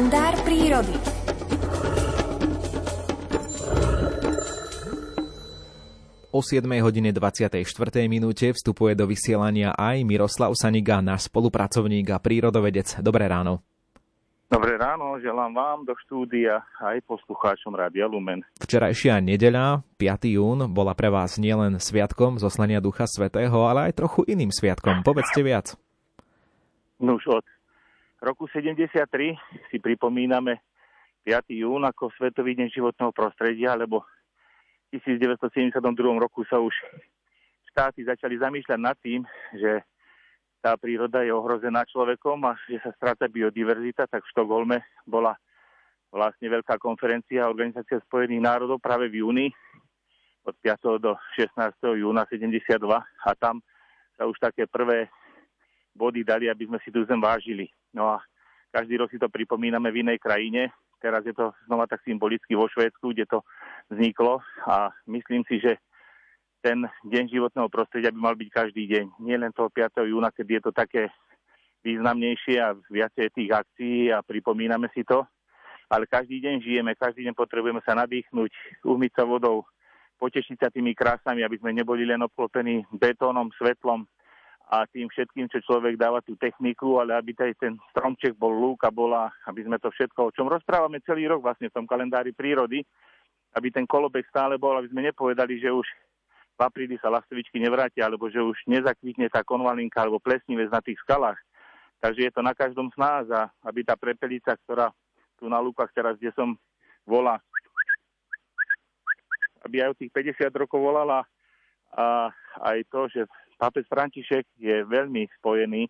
kalendár prírody. O 7 hodine 24. minúte vstupuje do vysielania aj Miroslav Saniga, náš spolupracovník a prírodovedec. Dobré ráno. Dobré ráno, želám vám do štúdia aj poslucháčom Rádia Lumen. Včerajšia nedeľa, 5. jún, bola pre vás nielen sviatkom zoslania Ducha Svetého, ale aj trochu iným sviatkom. Povedzte viac. No už od roku 73 si pripomíname 5. jún ako Svetový deň životného prostredia, lebo v 1972 roku sa už štáty začali zamýšľať nad tým, že tá príroda je ohrozená človekom a že sa stráca biodiverzita, tak v Štokholme bola vlastne veľká konferencia Organizácia spojených národov práve v júni od 5. do 16. júna 72 a tam sa už také prvé body dali, aby sme si tu zem vážili. No a každý rok si to pripomíname v inej krajine. Teraz je to znova tak symbolicky vo Švédsku, kde to vzniklo a myslím si, že ten deň životného prostredia by mal byť každý deň. Nie len toho 5. júna, keď je to také významnejšie a viacej tých akcií a pripomíname si to, ale každý deň žijeme, každý deň potrebujeme sa nadýchnuť, umyť sa vodou, potešiť sa tými krásami, aby sme neboli len obklopení betónom, svetlom, a tým všetkým, čo človek dáva tú techniku, ale aby aj ten stromček bol lúka, bola, aby sme to všetko, o čom rozprávame celý rok vlastne v tom kalendári prírody, aby ten kolobek stále bol, aby sme nepovedali, že už v apríli sa lastovičky nevrátia, alebo že už nezakvitne tá konvalinka alebo plesnivec na tých skalách. Takže je to na každom z nás a aby tá prepelica, ktorá tu na lúkach teraz, kde som volá, aby aj o tých 50 rokov volala a aj to, že pápež František je veľmi spojený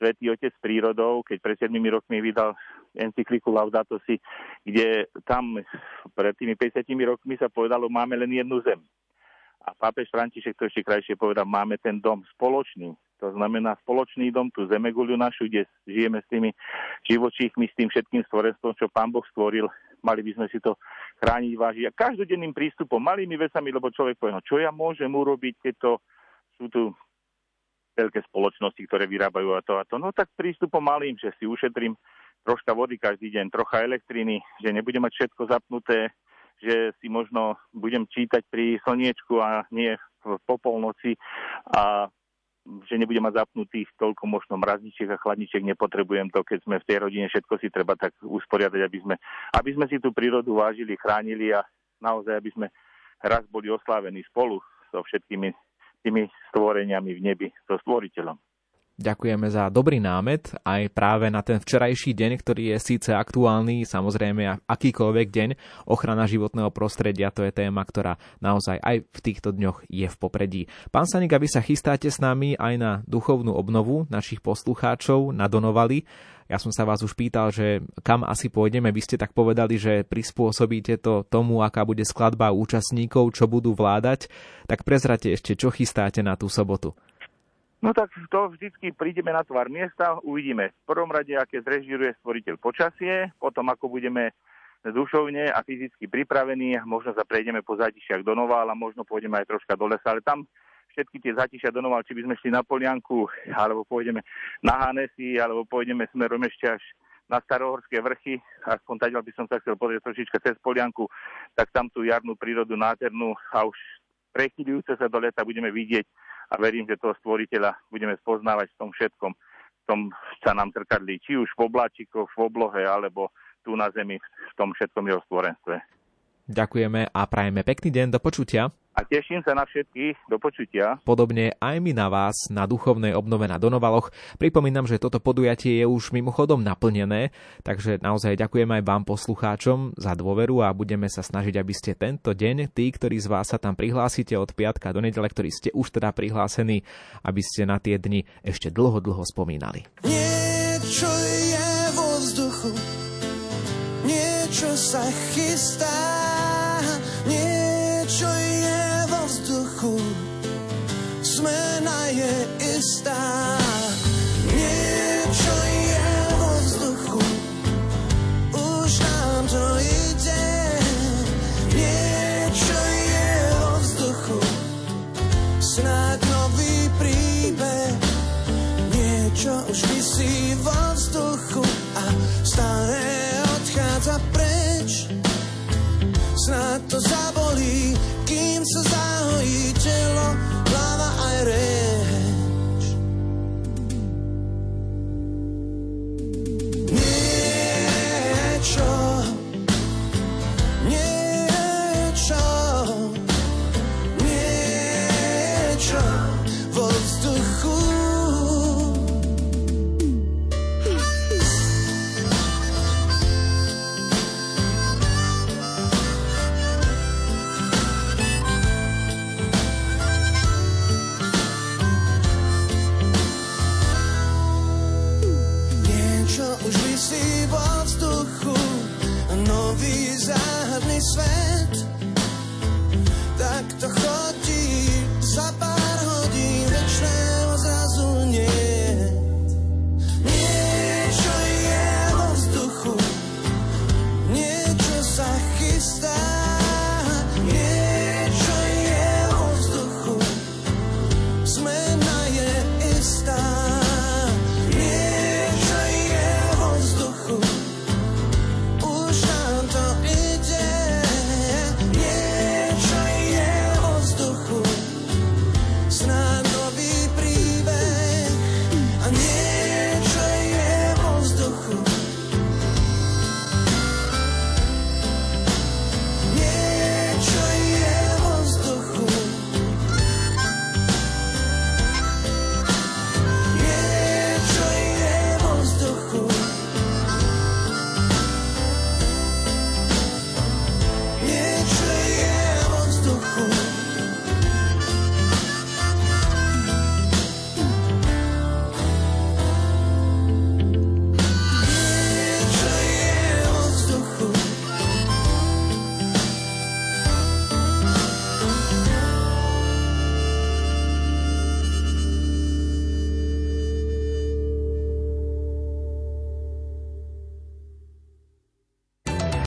Svetý Otec s prírodou, keď pred 7 rokmi vydal encykliku Laudato Si, kde tam pred tými 50 rokmi sa povedalo, máme len jednu zem. A pápež František to ešte krajšie povedal, máme ten dom spoločný. To znamená spoločný dom, tú zemeguľu našu, kde žijeme s tými živočíchmi, s tým všetkým stvorenstvom, čo pán Boh stvoril. Mali by sme si to chrániť, vážiť. A každodenným prístupom, malými vecami, lebo človek povie, no čo ja môžem urobiť, keď to sú tu veľké spoločnosti, ktoré vyrábajú a to a to. No tak prístupom malým, že si ušetrím troška vody každý deň, trocha elektriny, že nebudem mať všetko zapnuté, že si možno budem čítať pri slniečku a nie po polnoci a že nebudem mať zapnutých toľko možno mrazničiek a chladničiek, nepotrebujem to, keď sme v tej rodine, všetko si treba tak usporiadať, aby sme, aby sme si tú prírodu vážili, chránili a naozaj, aby sme raz boli oslávení spolu so všetkými tými stvoreniami v nebi, so stvoriteľom. Ďakujeme za dobrý námet aj práve na ten včerajší deň, ktorý je síce aktuálny, samozrejme akýkoľvek deň. Ochrana životného prostredia to je téma, ktorá naozaj aj v týchto dňoch je v popredí. Pán Sanik, vy sa chystáte s nami aj na duchovnú obnovu našich poslucháčov na Donovali. Ja som sa vás už pýtal, že kam asi pôjdeme. Vy ste tak povedali, že prispôsobíte to tomu, aká bude skladba účastníkov, čo budú vládať. Tak prezrate ešte, čo chystáte na tú sobotu. No tak to vždycky prídeme na tvar miesta, uvidíme v prvom rade, aké zrežiruje stvoriteľ počasie, potom ako budeme dušovne a fyzicky pripravení, možno sa prejdeme po zátišiach do Novála, možno pôjdeme aj troška do lesa, ale tam všetky tie zatišia do Novála, či by sme šli na Polianku, alebo pôjdeme na Hanesy, alebo pôjdeme smerom ešte až na starohorské vrchy, aspoň tak by som sa chcel pozrieť trošička cez Polianku, tak tam tú jarnú prírodu nádhernú a už prechylujúce sa do leta budeme vidieť a verím, že toho stvoriteľa budeme spoznávať v tom všetkom, v tom sa nám trkadlí, či už v obláčikoch, v oblohe, alebo tu na zemi, v tom všetkom jeho stvorenstve. Ďakujeme a prajeme pekný deň, do počutia. A teším sa na všetkých, do počutia. Podobne aj my na vás na duchovnej obnove na Donovaloch. Pripomínam, že toto podujatie je už mimochodom naplnené, takže naozaj ďakujem aj vám poslucháčom za dôveru a budeme sa snažiť, aby ste tento deň, tí, ktorí z vás sa tam prihlásite od piatka do nedele, ktorí ste už teda prihlásení, aby ste na tie dni ešte dlho, dlho spomínali. Niečo je vo vzduchu, niečo sa chystá, niečo je